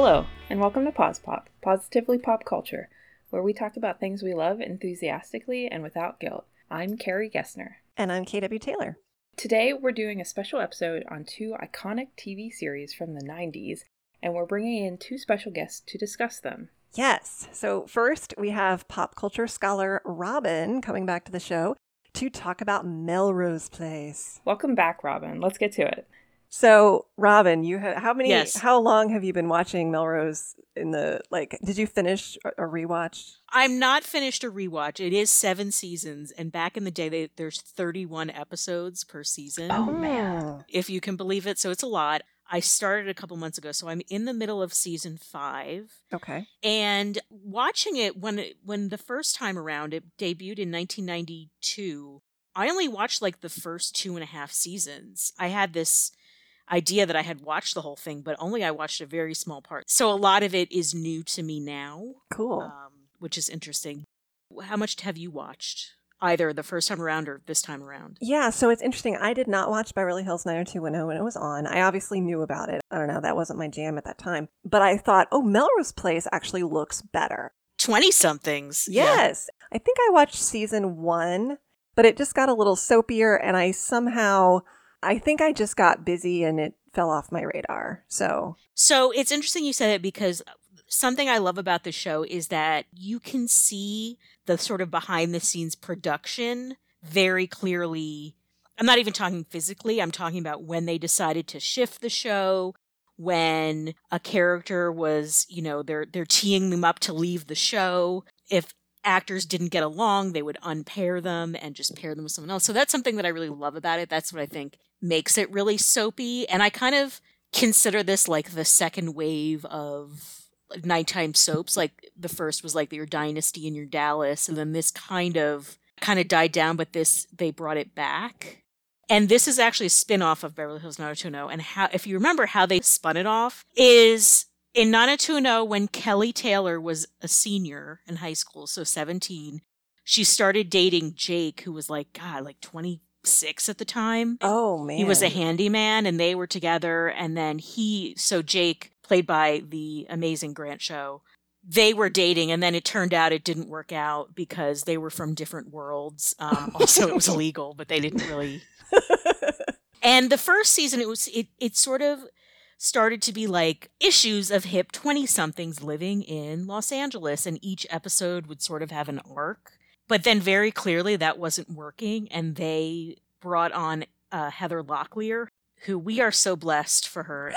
Hello, and welcome to Pause Pop, Positively Pop Culture, where we talk about things we love enthusiastically and without guilt. I'm Carrie Gessner. And I'm KW Taylor. Today, we're doing a special episode on two iconic TV series from the 90s, and we're bringing in two special guests to discuss them. Yes. So, first, we have pop culture scholar Robin coming back to the show to talk about Melrose Place. Welcome back, Robin. Let's get to it. So, Robin, you have how many? Yes. How long have you been watching Melrose? In the like, did you finish a, a rewatch? I'm not finished a rewatch. It is seven seasons, and back in the day, they, there's 31 episodes per season, Oh, man. If you can believe it. So it's a lot. I started a couple months ago, so I'm in the middle of season five. Okay. And watching it when it, when the first time around it debuted in 1992, I only watched like the first two and a half seasons. I had this idea that I had watched the whole thing, but only I watched a very small part. So a lot of it is new to me now, Cool. um, which is interesting. How much have you watched? Either the first time around or this time around? Yeah, so it's interesting. I did not watch Beverly Hills 90210 when it was on. I obviously knew about it. I don't know, that wasn't my jam at that time. But I thought, oh, Melrose Place actually looks better. 20 somethings. Yes. I think I watched season one, but it just got a little soapier, and I somehow, I think I just got busy and it fell off my radar. So, So it's interesting you said it because something I love about the show is that you can see the sort of behind the scenes production very clearly. I'm not even talking physically, I'm talking about when they decided to shift the show, when a character was, you know, they're they're teeing them up to leave the show. If actors didn't get along, they would unpair them and just pair them with someone else. So that's something that I really love about it. That's what I think makes it really soapy. And I kind of consider this like the second wave of nighttime soaps. Like the first was like your Dynasty and your Dallas, and then this kind of kind of died down, but this they brought it back. And this is actually a spin-off of Beverly Hills 90210. And how if you remember how they spun it off is in 90210 when Kelly Taylor was a senior in high school, so 17, she started dating Jake, who was like, God, like 26 at the time. oh man. He was a handyman and they were together. And then he, so Jake, played by the amazing Grant Show, they were dating. And then it turned out it didn't work out because they were from different worlds. Um, also, it was illegal, but they didn't really. And the first season, it was, it, it sort of started to be like issues of hip 20 somethings living in Los Angeles. And each episode would sort of have an arc. But then very clearly that wasn't working. And they brought on uh, Heather Locklear, who we are so blessed for her.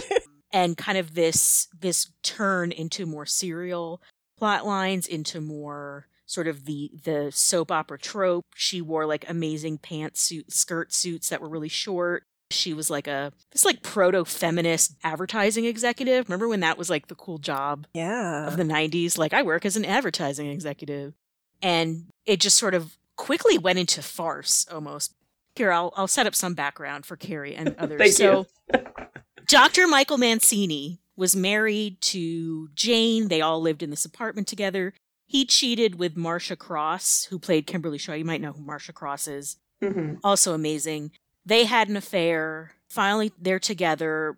and kind of this this turn into more serial plot lines, into more sort of the the soap opera trope. She wore like amazing pantsuit skirt suits that were really short. She was like a this like proto feminist advertising executive. Remember when that was like the cool job yeah. of the 90s? Like I work as an advertising executive. And it just sort of quickly went into farce almost. Here, I'll I'll set up some background for Carrie and others. So Dr. Michael Mancini was married to Jane. They all lived in this apartment together. He cheated with Marcia Cross, who played Kimberly Shaw. You might know who Marcia Cross is. Mm-hmm. Also amazing. They had an affair. Finally, they're together.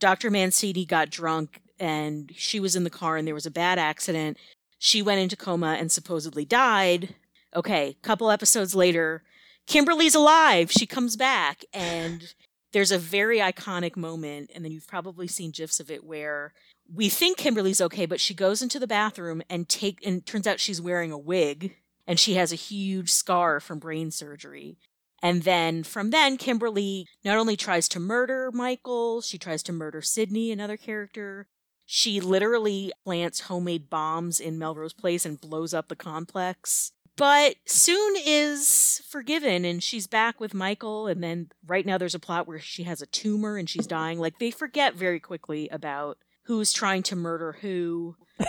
Dr. Mancini got drunk and she was in the car and there was a bad accident. She went into coma and supposedly died. Okay, a couple episodes later, Kimberly's alive. She comes back and there's a very iconic moment and then you've probably seen gifs of it where we think Kimberly's okay, but she goes into the bathroom and take and turns out she's wearing a wig and she has a huge scar from brain surgery. And then from then, Kimberly not only tries to murder Michael, she tries to murder Sydney, another character. She literally plants homemade bombs in Melrose Place and blows up the complex. But soon is forgiven and she's back with Michael. And then right now there's a plot where she has a tumor and she's dying. Like they forget very quickly about who's trying to murder who.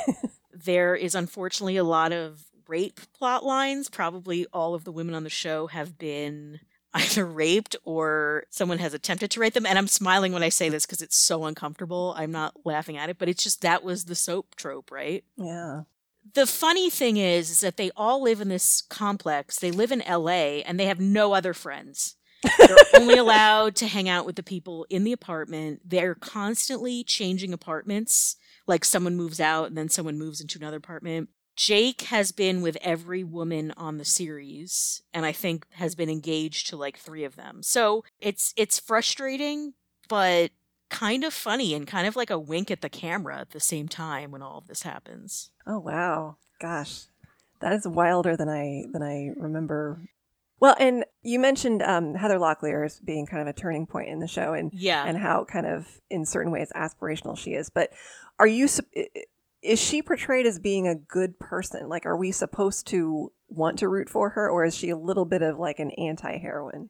there is unfortunately a lot of rape plot lines. Probably all of the women on the show have been either raped or someone has attempted to rape them. And I'm smiling when I say this because it's so uncomfortable. I'm not laughing at it, but it's just that was the soap trope, right? Yeah. The funny thing is, is that they all live in this complex. They live in LA and they have no other friends. They're only allowed to hang out with the people in the apartment. They're constantly changing apartments. Like someone moves out and then someone moves into another apartment. Jake has been with every woman on the series and I think has been engaged to like 3 of them. So, it's it's frustrating but kind of funny and kind of like a wink at the camera at the same time when all of this happens. Oh wow. Gosh. That is wilder than I than I remember. Well, and you mentioned um, Heather Locklear as being kind of a turning point in the show, and Yeah. and how kind of in certain ways aspirational she is. But are you sup- i- i- is she portrayed as being a good person? Like, are we supposed to want to root for her, or is she a little bit of like an anti-heroine?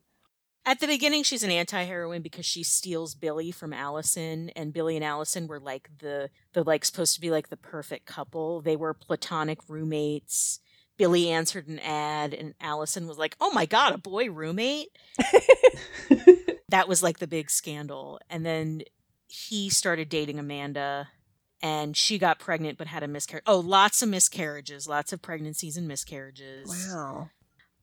At the beginning, she's an anti-heroine because she steals Billy from Allison, and Billy and Allison were like the the like supposed to be like the perfect couple. They were platonic roommates. Billy answered an ad, and Allison was like, "Oh my god, a boy roommate!" That was like the big scandal. And then he started dating Amanda, and she got pregnant but had a miscarriage. Oh, lots of miscarriages, lots of pregnancies and miscarriages. Wow.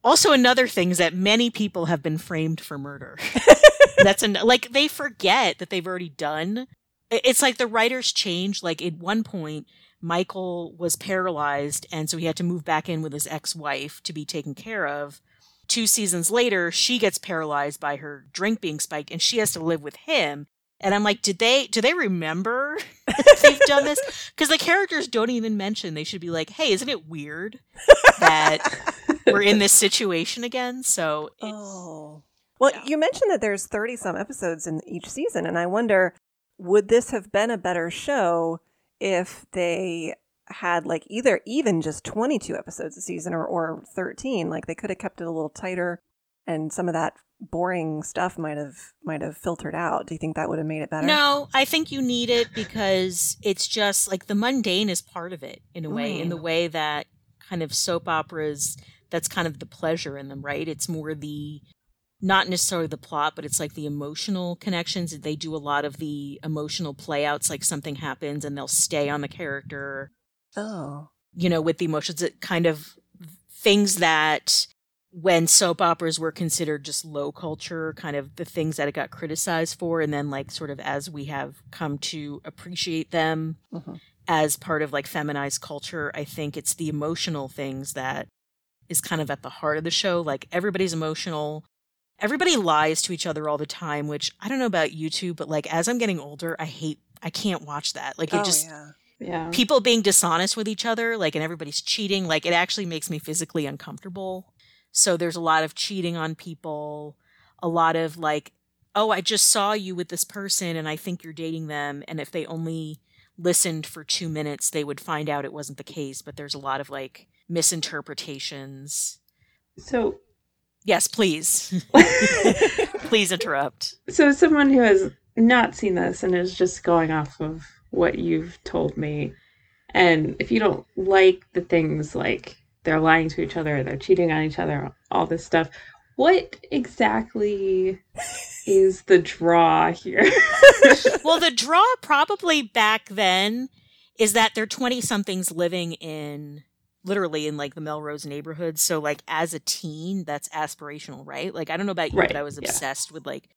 Also, another thing is that many people have been framed for murder. That's an like they forget that they've already done. It's like the writers change. Like at one point, Michael was paralyzed, and so he had to move back in with his ex-wife to be taken care of. Two seasons later, she gets paralyzed by her drink being spiked, and she has to live with him. And I'm like, did they do they remember they've done this? Because the characters don't even mention. They should be like, hey, isn't it weird that we're in this situation again? So it- Oh. Well, Yeah. you mentioned that there's 30 some episodes in each season, and I wonder would this have been a better show if they had like either even just 22 episodes a season or, or 13 like they could have kept it a little tighter and some of that boring stuff might have might have filtered out. Do you think that would have made it better? No, I think you need it because it's just like the mundane is part of it in a way, in the mm. way that kind of soap operas, that's kind of the pleasure in them, right? It's more the, not necessarily the plot, but it's like the emotional connections. They do a lot of the emotional playouts, like something happens and they'll stay on the character, oh. you know, with the emotions, it kind of things that when soap operas were considered just low culture, kind of the things that it got criticized for, and then like sort of as we have come to appreciate them Mhm. as part of like feminized culture, I think it's the emotional things that is kind of at the heart of the show. Like everybody's emotional. Everybody lies to each other all the time, which I don't know about you two, but like as I'm getting older, I hate I can't watch that. Like it oh just yeah Yeah. people being dishonest with each other, like, and everybody's cheating, like, it actually makes me physically uncomfortable. So there's a lot of cheating on people, a lot of like, oh, I just saw you with this person and I think you're dating them. And if they only listened for two minutes, they would find out it wasn't the case. But there's a lot of like misinterpretations. So, Yes, please. please interrupt. so someone who has not seen this and is just going off of what you've told me, and if you don't like the things like they're lying to each other, they're cheating on each other, all this stuff, what exactly is the draw here? well, the draw probably back then is that they're 20 somethings living in literally in like the Melrose neighborhood. So, like, as a teen, that's aspirational, right? Like, I don't know about you, Right, but I was yeah. obsessed with like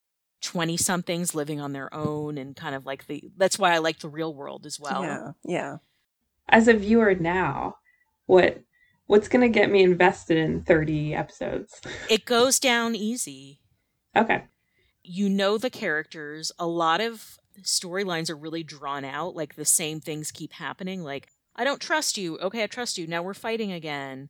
20 somethings living on their own and kind of like the that's why I like the real world as well. yeah yeah As a viewer now, what what's going to get me invested in 30 episodes? It goes down easy. Okay. you know the characters. A lot of storylines are really drawn out. Like the same things keep happening. Like, I don't trust you. Okay, I trust you. Now we're fighting again.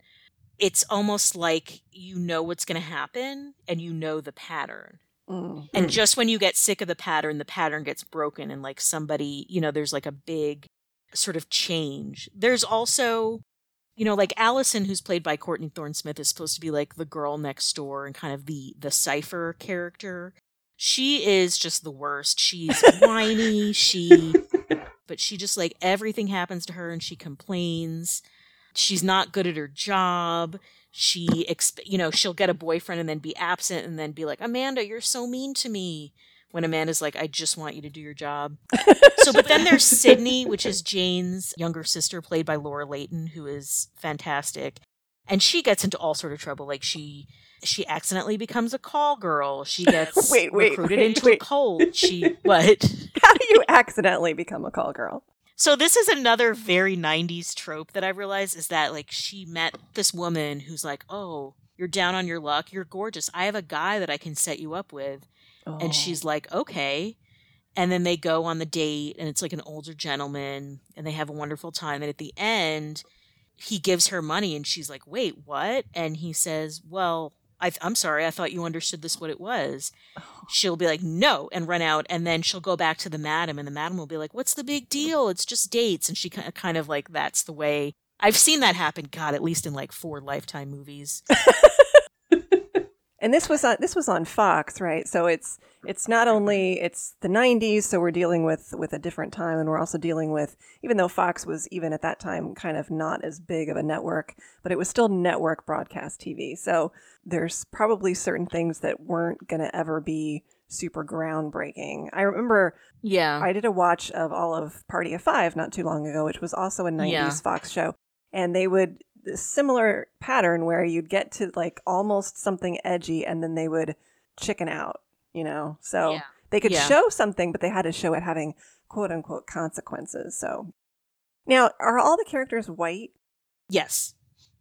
It's almost like you know what's going to happen and you know the pattern. Mm. And just when you get sick of the pattern, the pattern gets broken and like somebody, you know, there's like a big sort of change. There's also, you know, like Allison, who's played by Courtney Thorne Smith, is supposed to be like the girl next door and kind of the the cipher character. She is just the worst. She's whiny. She, but she just like everything happens to her and she complains. She's not good at her job she exp- you know she'll get a boyfriend and then be absent and then be like amanda you're so mean to me when amanda's like i just want you to do your job so but then there's sydney which is jane's younger sister played by laura leighton who is fantastic and she gets into all sort of trouble like she She accidentally becomes a call girl. She gets Wait, wait, recruited wait, into wait. a cult. She what? How do you accidentally become a call girl? So this is another very 90s trope that I realize is that like she met this woman who's like, "Oh, you're down on your luck. You're gorgeous. I have a guy that I can set you up with." Oh. And she's like, "Okay." And then they go on the date and it's like an older gentleman and they have a wonderful time and at the end he gives her money and she's like, "Wait, what?" And he says, "Well, I I'm sorry. I thought you understood this what it was." Oh. she'll be like, no, and run out. And then she'll go back to the madam, and the madam will be like, what's the big deal? It's just dates. And she ki- kind of like, that's the way. I've seen that happen, God, at least in like four Lifetime movies. And this was on this was on Fox, right? So it's it's not mm-hmm. only it's the 90s, so we're dealing with with a different time, and we're also dealing with even though Fox was even at that time kind of not as big of a network, but it was still network broadcast TV. So there's probably certain things that weren't going to ever be super groundbreaking. I remember Yeah. I did a watch of all of Party of Five not too long ago, which was also a 90s Yeah. Fox show. And they would, similar pattern where you'd get to like almost something edgy and then they would chicken out, you know? So Yeah. they could Yeah. show something, but they had to show it having quote unquote consequences. So now, are all the characters white? yes.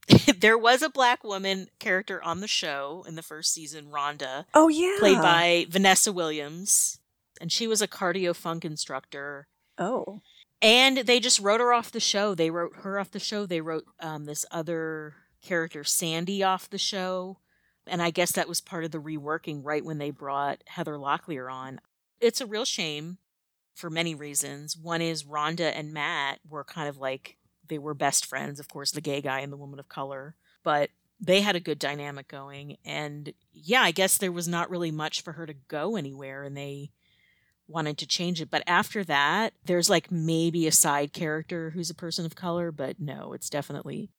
there was a black woman character on the show in the first season, Rhonda, Oh, yeah. played by Vanessa Williams. And she was a cardio funk instructor. Oh. And they just wrote her off the show. They wrote her off the show. They wrote um, this other character, Sandy, off the show. And I guess that was part of the reworking right when they brought Heather Locklear on. It's a real shame for many reasons. One is Rhonda and Matt were kind of like, they were best friends, of course, the gay guy and the woman of color. But they had a good dynamic going. And yeah, I guess there was not really much for her to go anywhere. And they wanted to change it. But after that, there's like maybe a side character who's a person of color, but no, it's definitely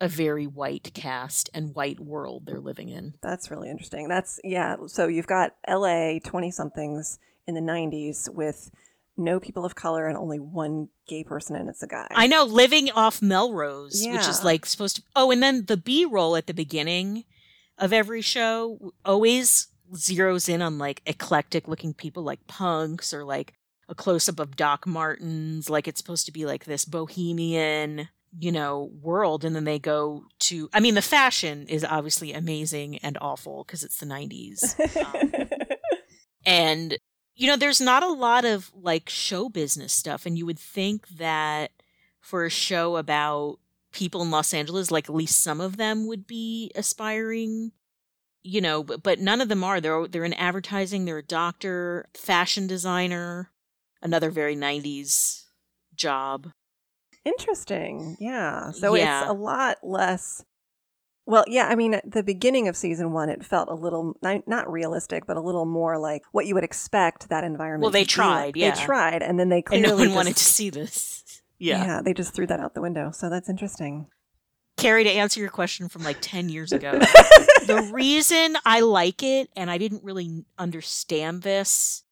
a very white cast and white world they're living in. That's really interesting. That's yeah. So you've got L.A. twenty somethings in the '90s with no people of color and only one gay person, and it's a guy. I know living off Melrose, which is like supposed to. Oh, and then the B roll at the beginning of every show always zeroes in on like eclectic looking people like punks or like a close up of Doc Martens. Like it's supposed to be like this bohemian, you know, world. And then they go to, I mean, the fashion is obviously amazing and awful because it's the 90s. Um, and you know there's not a lot of like show business stuff and you would think that for a show about people in los angeles like at least some of them would be aspiring you know but, but none of them are they're they're in advertising they're a doctor fashion designer another very 90s job Interesting. Yeah. So Yeah. it's a lot less. Well, yeah. I mean, at the beginning of season one, it felt a little not, not realistic, but a little more like what you would expect that environment. Well, they to be like. tried, yeah. They tried, and then they and clearly no one just, wanted to see this Yeah. yeah. They just threw that out the window. So that's interesting. carrie to answer your question from like 10 years ago the reason I like it, and I didn't really understand this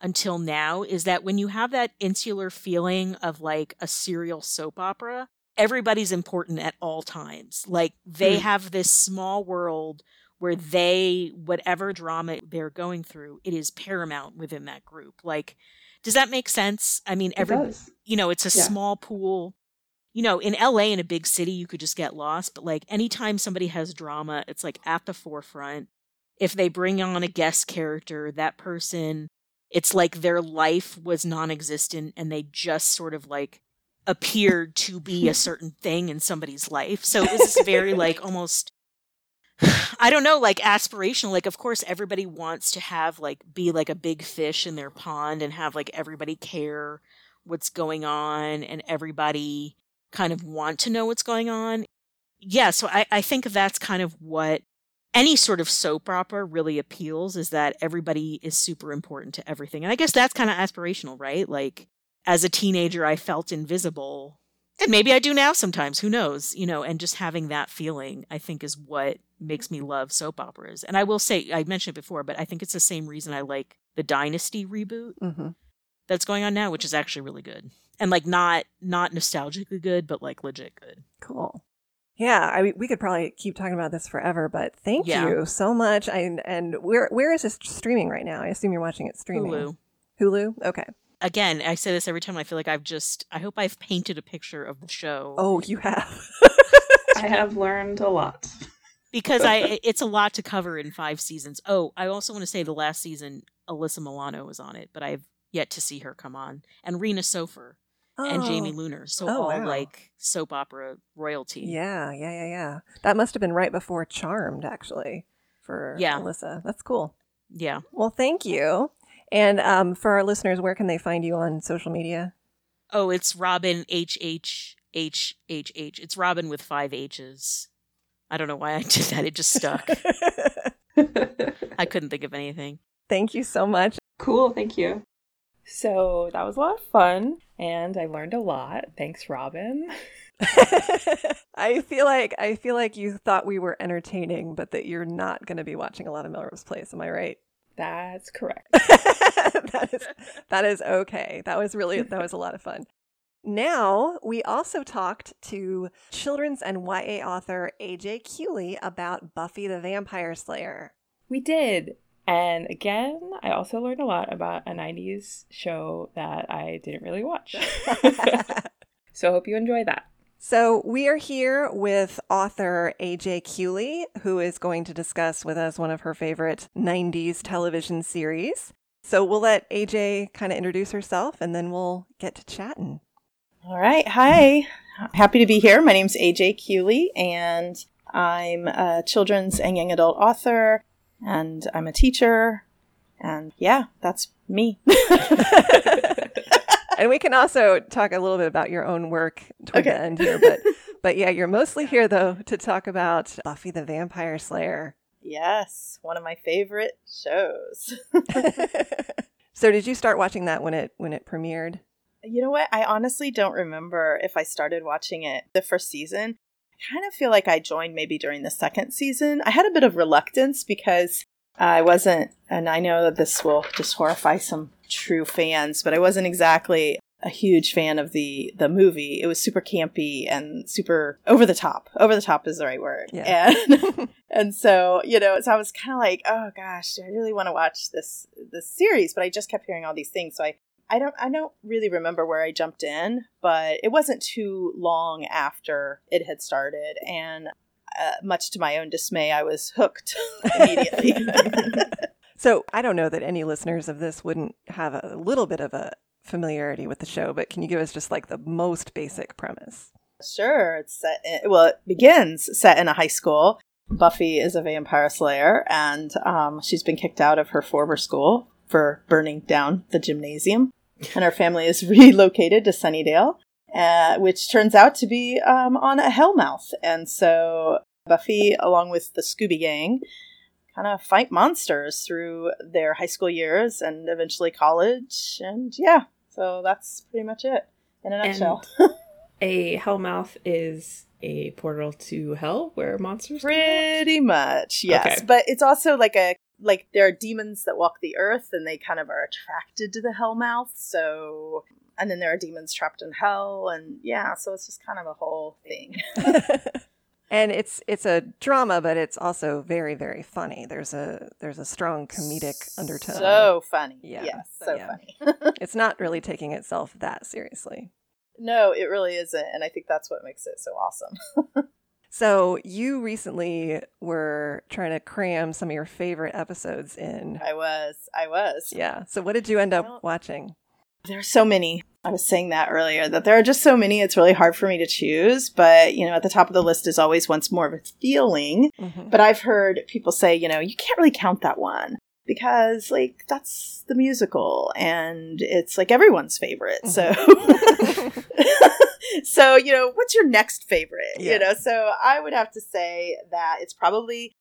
until now, is that when you have that insular feeling of like a serial soap opera, everybody's important at all times. Like they Hmm. have this small world where they, whatever drama they're going through, it is paramount within that group. Like, does that make sense? I mean, every, you know, it's a Yeah. small pool. You know, in LA, in a big city, you could just get lost. But like anytime somebody has drama, it's like at the forefront. If they bring on a guest character, that person, it's like their life was non existent and they just sort of like appeared to be a certain thing in somebody's life. So it was very like almost I don't know, like aspirational. Like, of course, everybody wants to have like be like a big fish in their pond and have like everybody care what's going on and everybody kind of want to know what's going on. Yeah, so I, I think that's kind of what any sort of soap opera really appeals is that everybody is super important to everything. And I guess that's kind of aspirational, right? Like as a teenager, I felt invisible. And maybe I do now sometimes, who knows? You know, and just having that feeling, I think, is what makes me love soap operas. And I will say, I mentioned it before, but I think it's the same reason I like the Dynasty reboot hmm that's going on now, which is actually really good. And like not not nostalgically good, but like legit good. Cool. Yeah, I mean, we could probably keep talking about this forever, but thank Yeah. you so much. I, and where where is this streaming right now? I assume you're watching it streaming. Hulu. Hulu. Okay. Again, I say this every time. I feel like I've just. I hope I've painted a picture of the show Oh, you have. I have learned a lot. because I. It's a lot to cover in five seasons. Oh, I also want to say the last season, Alyssa Milano was on it, but I've yet to see her come on, and Rena Sofer and Jamie Oh, Luner. So Oh, all wow. like soap opera royalty. Yeah, yeah, yeah, yeah. That must have been right before Charmed, actually, for Yeah. Alyssa. That's cool. Yeah. Well, thank you. And um, for our listeners, where can they find you on social media? Oh, it's Robin H H H H H. It's Robin with five H's. I don't know why I did that. It just stuck. I couldn't think of anything. thank you so much. cool, thank you. So that was a lot of fun, and I learned a lot. Thanks, Robin. I feel like I feel like you thought we were entertaining, but that you're not going to be watching a lot of Melrose Place. Am I right? That's correct. that is that is okay. That was really that was a lot of fun. Now, we also talked to children's and YA author AJ Keeley about Buffy the Vampire Slayer. We did. And again, I also learned a lot about a 90s show that I didn't really watch. so I hope you enjoy that. So, we are here with author AJ Keeley, who is going to discuss with us one of her favorite 90s television series. So, we'll let AJ kind of introduce herself and then we'll get to chatting. All right. Hi. Happy to be here. My name's AJ Cooley, and I'm a children's and young adult author, and I'm a teacher. And yeah, that's me. and we can also talk a little bit about your own work toward the end here, but but yeah, you're mostly here though to talk about Buffy the Vampire Slayer. yes, one of my favorite shows. so did you start watching that when it when it premiered? You know what? I honestly don't remember if I started watching it the first season. Kind of feel like I joined maybe during the second season. I had a bit of reluctance because I wasn't, and I know that this will just horrify some true fans, but I wasn't exactly a huge fan of the the movie. It was super campy and super over the top. Over the top is the right word. Yeah. And and so, you know, so I was kind of like, oh gosh, do I really want to watch this this series? But I just kept hearing all these things, so I I don't I don't really remember where I jumped in, but it wasn't too long after it had started, and uh, much to my own dismay, I was hooked immediately. so I don't know that any listeners of this wouldn't have a little bit of a familiarity with the show, but can you give us just like the most basic premise? Sure, it's set. In, well, it begins set in a high school. Buffy is a vampire slayer, and um, she's been kicked out of her former school for burning down the gymnasium, and our family is relocated to Sunnydale, uh, which turns out to be um, on a hellmouth. And so Buffy, along with the Scooby Gang, kind of fight monsters through their high school years and eventually college. And yeah, so that's pretty much it in a nutshell. A Hellmouth is a portal to hell where monsters? Pretty much, yes. Okay. But it's also like a like there are demons that walk the earth and they kind of are attracted to the Hellmouth. So and then there are demons trapped in hell and yeah, so it's just kind of a whole thing. and it's it's a drama, but it's also very very funny. There's a there's a strong comedic undertone. So funny. Yeah, Yes, so yeah. funny. it's not really taking itself that seriously. no, it really isn't, and I think that's what makes it so awesome. So you recently were trying to cram some of your favorite episodes in. I was, I was. Yeah. So what did you end up watching? There are so many. I was saying that earlier that there are just so many. It's really hard for me to choose, but you know, at the top of the list is always once more of a feeling. Mhm. But I've heard people say, you know, you can't really count that one because like that's the musical and it's like everyone's favorite. So So, you know, what's your next favorite? Yeah. You know, so I would have to say that it's probably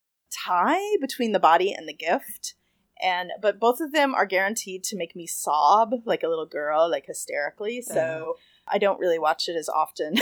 tie between the body and the gift. And but both of them are guaranteed to make me sob like a little girl, like hysterically. So I don't really watch it as often.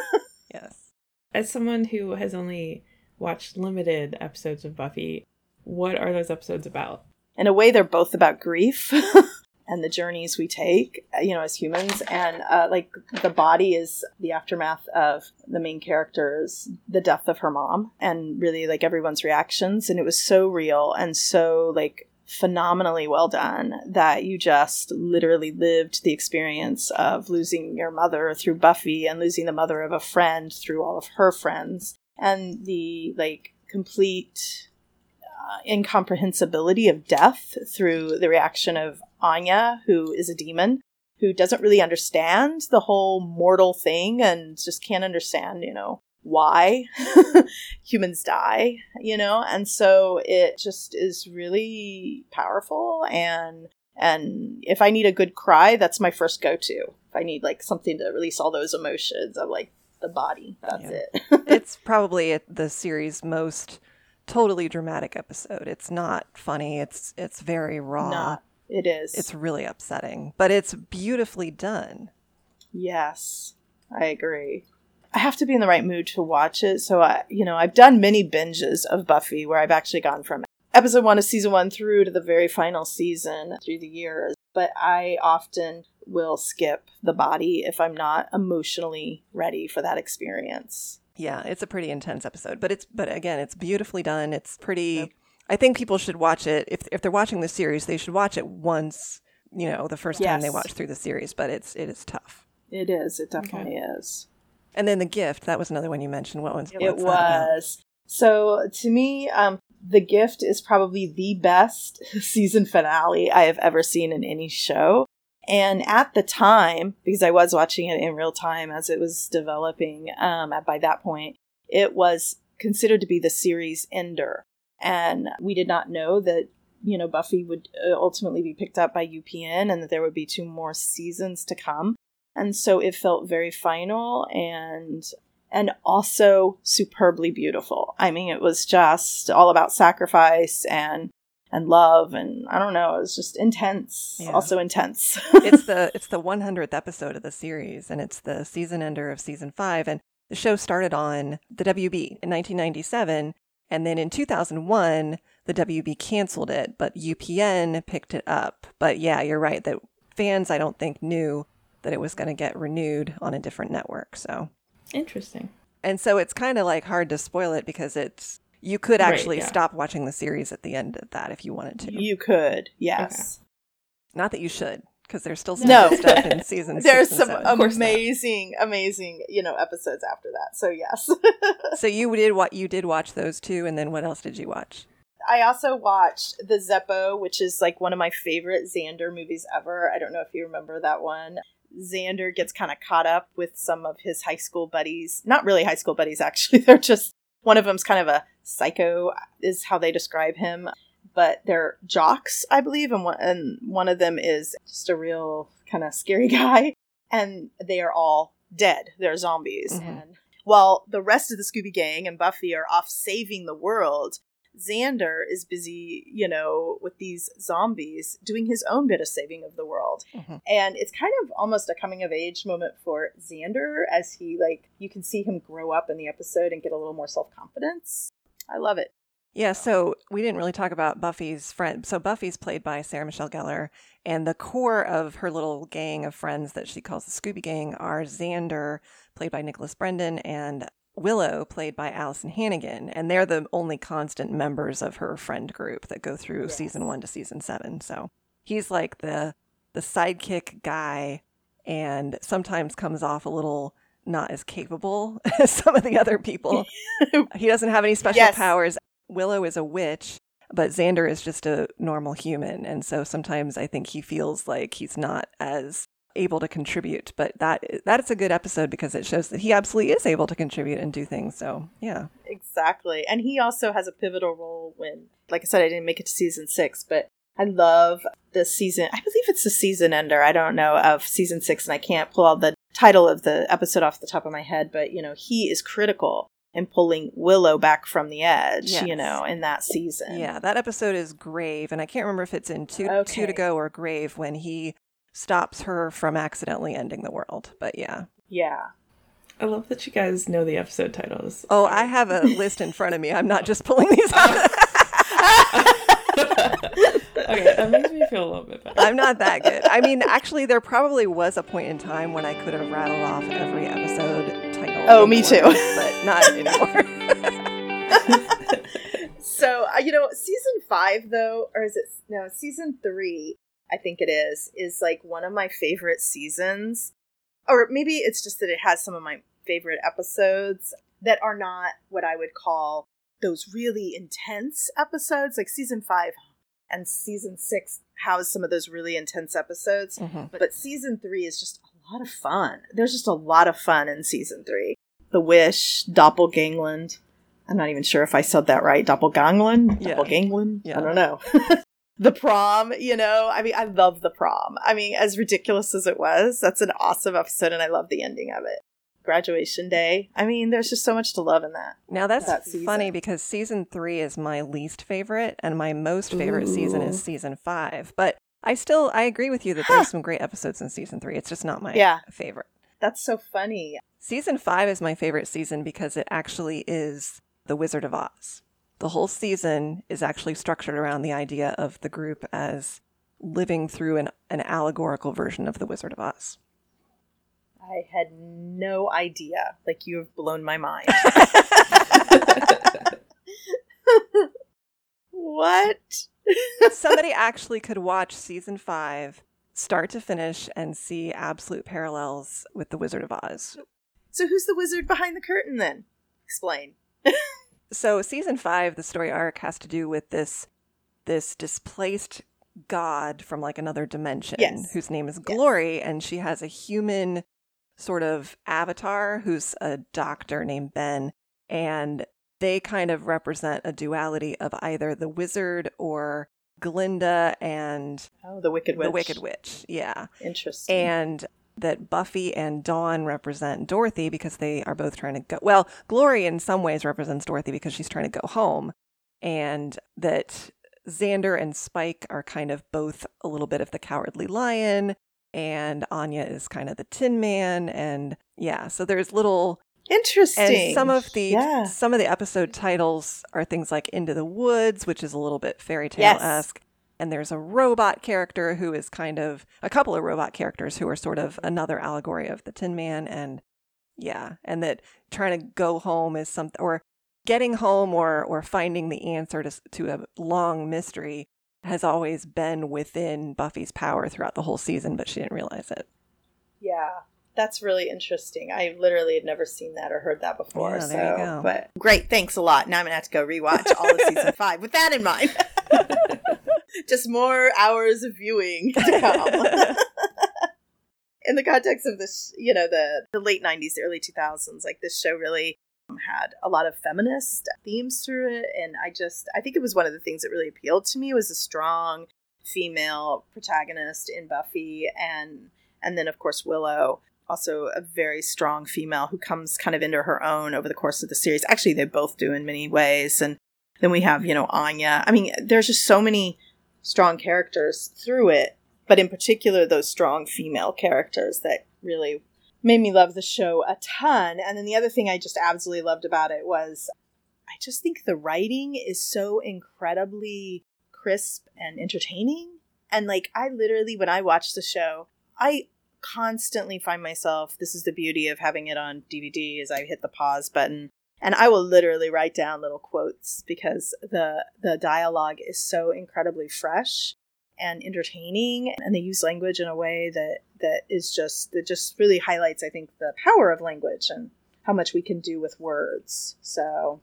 yes. As someone who has only watched limited episodes of Buffy, what are those episodes about? in a way they're both about grief and the journeys we take, uh, you know, as humans. And uh, like the body is the aftermath of the main character's the death of her mom, and really like everyone's reactions. And it was so real and so like phenomenally well done that you just literally lived the experience of losing your mother through Buffy and losing the mother of a friend through all of her friends and the like complete uh, incomprehensibility of death through the reaction of Anya, who is a demon, who doesn't really understand the whole mortal thing and just can't understand, you know, why humans die, you know? And so it just is really powerful and and if I need a good cry, that's my first go-to. If I need like something to release all those emotions of like the body, that's Yeah. it. it's probably the series' most totally dramatic episode. It's not funny. It's it's very raw. Not it is. It's really upsetting, but it's beautifully done. Yes, I agree. I have to be in the right mood to watch it. So I, you know, I've done many binges of Buffy where I've actually gone from episode one of season one through to the very final season through the years. But I often will skip the body if I'm not emotionally ready for that experience. Yeah, it's a pretty intense episode, but it's but again, it's beautifully done. It's pretty. I think people should watch it if if they're watching the series. They should watch it once. You know, the first time they watch through the series, but it's it is tough. It is. It definitely is. And then the gift that was another one you mentioned. What one's It what's that about? was. So to me, um, The Gift is probably the best season finale I have ever seen in any show. And at the time, because I was watching it in real time as it was developing, um, at, by that point, it was considered to be the series ender. And we did not know that, you know, Buffy would uh, ultimately be picked up by UPN and that there would be two more seasons to come. And so it felt very final and and also superbly beautiful. I mean, it was just all about sacrifice and and love and I don't know, it was just intense. Yeah. Also intense. it's the it's the 100th episode of the series, and it's the season ender of season five. And the show started on the WB in 1997, and then in 2001, the WB canceled it, but UPN picked it up. But yeah, you're right that fans, I don't think, knew that it was going to get renewed on a different network. So, Interesting. and so it's kind of like hard to spoil it because it's you could Right, actually yeah. stop watching the series at the end of that if you wanted to. you could, yes. Not that you should, because there's still some No. stuff in season. There's some seven. course not. amazing, amazing, you know, episodes after that. So yes. So you did what you did watch those two, and then what else did you watch? I also watched The Zeppo, which is like one of my favorite Xander movies ever. I don't know if you remember that one. Xander gets kind of caught up with some of his high school buddies. Not really high school buddies, actually. They're just one of them's kind of a psycho, is how they describe him. But they're jocks, I believe, and one and one of them is just a real kind of scary guy. And they are all dead. They're zombies. Mhm. And while the rest of the Scooby Gang and Buffy are off saving the world, Xander is busy, you know, with these zombies doing his own bit of saving of the world. Mhm. And it's kind of almost a coming of age moment for Xander as he, like, you can see him grow up in the episode and get a little more self confidence. I love it. Yeah, so we didn't really talk about Buffy's friend. So Buffy's played by Sarah Michelle Gellar, and the core of her little gang of friends that she calls the Scooby Gang are Xander, played by Nicholas Brendon, and Willow, played by Alyson Hannigan, and they're the only constant members of her friend group that go through Yes. season one to season seven. So he's like the the sidekick guy, and sometimes comes off a little not as capable as some of the other people. he doesn't have any special Yes. powers. Willow is a witch, but Xander is just a normal human, and so sometimes I think he feels like he's not as able to contribute. But that that is a good episode because it shows that he absolutely is able to contribute and do things. So yeah, Exactly. And he also has a pivotal role when, like I said, I didn't make it to season six, but I love the season. I believe it's the season ender. I don't know of season six, and I can't pull out the title of the episode off the top of my head, but you know, he is critical in pulling Willow back from the edge, Yes. you know, in that season. yeah, that episode is grave, and I can't remember if it's in two two to go or grave when he stops her from accidentally ending the world. But yeah. Yeah. I love that you guys know the episode titles. Oh, I have a list in front of me. I'm not just pulling these out. okay, that makes me feel a little bit better. I'm not that good. I mean, actually, there probably was a point in time when I could have rattled off every episode title. Oh, me too. But not anymore. so uh, you know season five though or is it no season three i think it is is like one of my favorite seasons or maybe it's just that it has some of my favorite episodes that are not what i would call those really intense episodes like season five and season six has some of those really intense episodes Mhm. but season three is just a lot of fun. There's just a lot of fun in season three. The wish doppelgangland. I'm not even sure if i said that right. Doppelgangland? Yeah. doppelgangland? Yeah. i don't know. The prom you know? I mean i love the prom. I mean as ridiculous as it was that's an awesome episode and i love the ending of it. Graduation day. I mean there's just so much to love in that. Now that's that funny because season three is my least favorite, and my most favorite season is season five. But I still I agree with you that there's some great episodes in season three. It's just not my Yeah. favorite. that's so funny Season five is my favorite season because it actually is the Wizard of Oz. The whole season is actually structured around the idea of the group as living through an, an allegorical version of the Wizard of Oz. i had no idea like you have blown my mind what Somebody actually could watch season five start to finish and see absolute parallels with the Wizard of Oz. So who's the wizard behind the curtain then? Explain. So season five, the story arc has to do with this this displaced god from like another dimension Yes. whose name is Glory, and she has a human sort of avatar who's a doctor named Ben, and they kind of represent a duality of either the wizard or Glinda and Oh, the Wicked Witch. the Wicked Witch. Yeah. Interesting. and that Buffy and Dawn represent Dorothy because they are both trying to go. Well, Glory in some ways represents Dorothy because she's trying to go home, and that Xander and Spike are kind of both a little bit of the cowardly lion, and Anya is kind of the Tin Man, and yeah, so there's little Interesting. and some of the yeah. some of the episode titles are things like Into the Woods, which is a little bit fairy tale esque. And there's a robot character who is kind of a couple of robot characters who are sort of another allegory of the Tin Man, and yeah, and that trying to go home is something, or getting home, or or finding the answer to to a long mystery has always been within Buffy's power throughout the whole season, but she didn't realize it. Yeah. That's really interesting. I literally had never seen that or heard that before. Yeah, so, there you go. but great, thanks a lot. Now I'm gonna have to go rewatch all of season five with that in mind. Just more hours of viewing to come. in the context of this, you know, the the late '90s, the early 2000s, like this show really um, had a lot of feminist themes through it, and I just I think it was one of the things that really appealed to me was a strong female protagonist in Buffy, and and then of course Willow, also a very strong female who comes kind of into her own over the course of the series. Actually, they both do in many ways, and then we have you know Anya. I mean, there's just so many strong characters through it but in particular those strong female characters that really made me love the show a ton and then the other thing i just absolutely loved about it was i just think the writing is so incredibly crisp and entertaining and like i literally when i watched the show i constantly find myself this is the beauty of having it on dvd as i hit the pause button and i will literally write down little quotes because the the dialogue is so incredibly fresh and entertaining and they use language in a way that that is just that just really highlights i think the power of language and how much we can do with words. So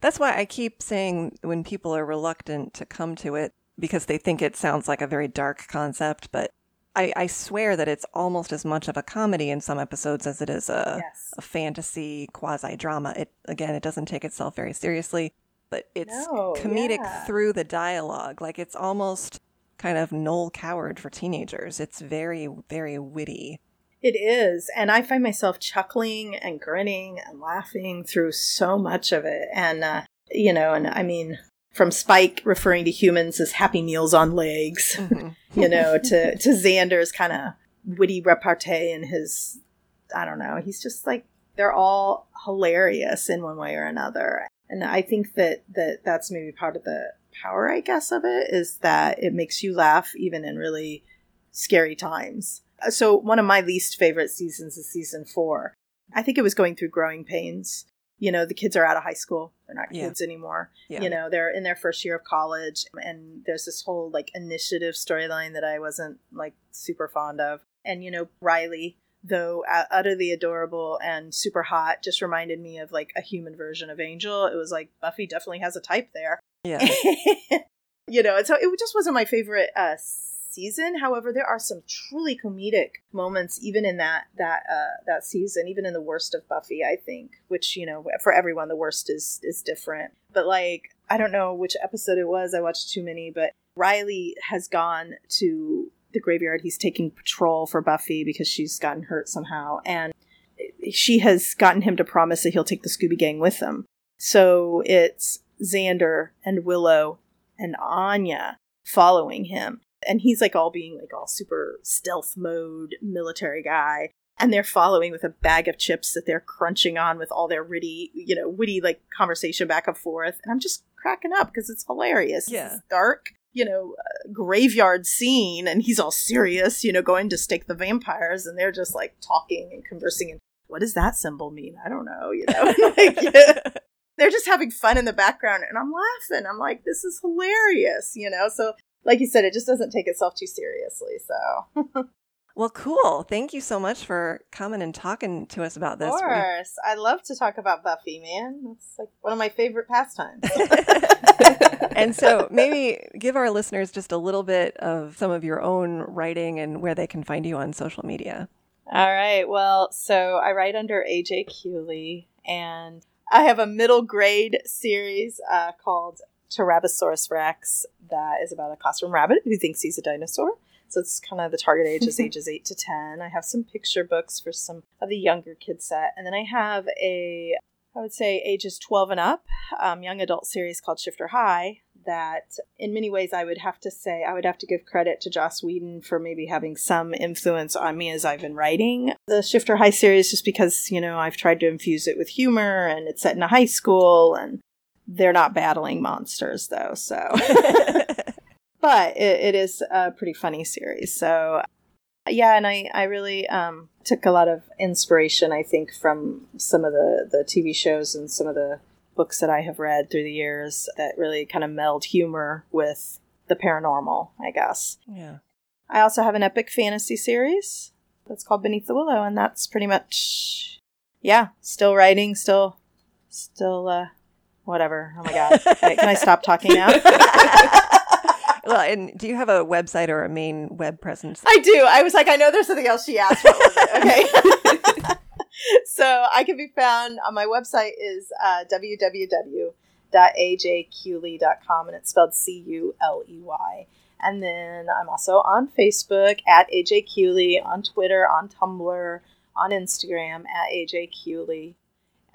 That's why I keep saying when people are reluctant to come to it because they think it sounds like a very dark concept, but I, I swear that it's almost as much of a comedy in some episodes as it is a, yes a fantasy quasi drama. It again, it doesn't take itself very seriously, but it's No, comedic yeah. through the dialogue. Like it's almost kind of Noel Coward for teenagers. It's very, very witty. It is. And I find myself chuckling and grinning and laughing through so much of it. And, uh, you know, and I mean, from Spike referring to humans as happy meals on legs, Mhm. you know, to, to Xander's kind of witty repartee and his, I don't know, he's just like, they're all hilarious in one way or another. And I think that, that that's maybe part of the power, I guess, of it is that it makes you laugh even in really scary times. So, one of my least favorite seasons is season four. I think it was going through growing pains. You know, the kids are out of high school, they're not Yeah. kids anymore. Yeah. You know, they're in their first year of college, and there's this whole like initiative storyline that I wasn't like super fond of. And, you know, Riley, though uh, utterly adorable and super hot, just reminded me of like a human version of Angel. It was like Buffy definitely has a type there. Yeah. you know, and so it just wasn't my favorite uh, season. However, there are some truly comedic moments even in that that uh, that season, even in the worst of Buffy. I think, which you know, for everyone, the worst is is different. But like, I don't know which episode it was. I watched too many, but Riley has gone to the graveyard. He's taking patrol for Buffy because she's gotten hurt somehow, and she has gotten him to promise that he'll take the Scooby Gang with him. So it's Xander and Willow and Anya following him. And he's like all being like all super stealth mode military guy. And they're following with a bag of chips that they're crunching on with all their witty, you know, witty like conversation back and forth. And I'm just cracking up because it's hilarious. Yeah. It's dark, you know, uh, graveyard scene. And he's all serious, you know, going to stake the vampires. And they're just like talking and conversing. And what does that symbol mean? I don't know, you know. like, yeah they're just having fun in the background and i'm laughing i'm like this is hilarious you know so like you said it just doesn't take itself too seriously so Well, cool. Thank you so much for coming and talking to us about of this. We- course i love to talk about buffy man it's like one of my favorite pastimes and so maybe give our listeners just a little bit of some of your own writing and where they can find you on social media. all right well so i write under aj Cooley, and i have a middle grade series uh, called Tyrannosaurus Rex that is about a classroom rabbit who thinks he's a dinosaur. So it's kind of the target age is ages 8 to 10. I have some picture books for some of the younger kid set. And then I have a, I would say, ages 12 and up, um, young adult series called Shifter High that in many ways I would have to say, I would have to give credit to Joss Whedon for maybe having some influence on me as I've been writing the Shifter High series just because, you know, I've tried to infuse it with humor and it's set in a high school and they're not battling monsters though, so. but it, it is a pretty funny series. So, yeah, and I, I really um, took a lot of inspiration, I think, from some of the, the TV shows and some of the books that I have read through the years that really kind of meld humor with the paranormal, I guess. yeah. I also have an epic fantasy series that's called Beneath the Willow, and that's pretty much, yeah, still writing, still, still, uh, whatever. Oh my god, Wait, can I stop talking now? Well, and do you have a website or a main web presence? I do. I was like, I know there's something else she asked. What was it? Okay. so I can be found on my website is uh, www.ajculey.com and it's spelled C U L E Y. And then I'm also on Facebook at AJ Cooley, on Twitter, on Tumblr, on Instagram at AJ Cooley.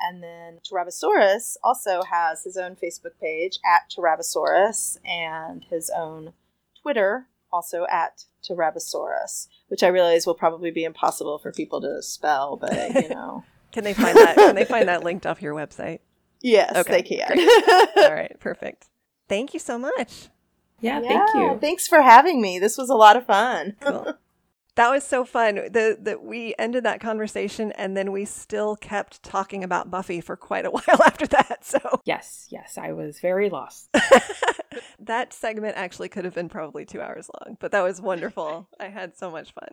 And then Tyrannosaurus also has his own Facebook page at Tyrannosaurus and his own Twitter also at Tyrannosaurus, which I realize will probably be impossible for people to spell, but you know. Can they find that? Can they find that linked off your website? yes, Okay, they can. All right, perfect. Thank you so much. Yeah, thank you. Thanks for having me. This was a lot of fun. Cool. That was so fun. The that we ended that conversation and then we still kept talking about Buffy for quite a while after that. So Yes, yes, I was very lost. that segment actually could have been probably two hours long, but that was wonderful. I had so much fun.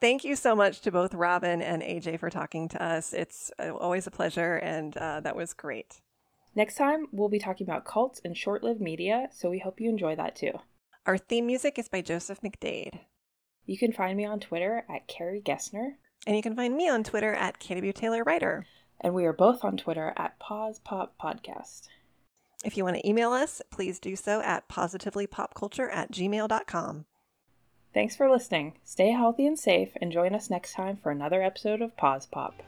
Thank you so much to both Robin and AJ for talking to us. It's uh, always a pleasure, and uh, that was great. Next time, we'll be talking about cults and short lived media, so we hope you enjoy that too. Our theme music is by Joseph McDade. You can find me on Twitter at Carrie Gessner, And you can find me on Twitter at Katie Taylor Writer. and we are both on Twitter at Pause Pop Podcast. If you want to email us, please do so at positivelypopculture at gmail.com. Thanks for listening. Stay healthy and safe, and join us next time for another episode of Pause Pop.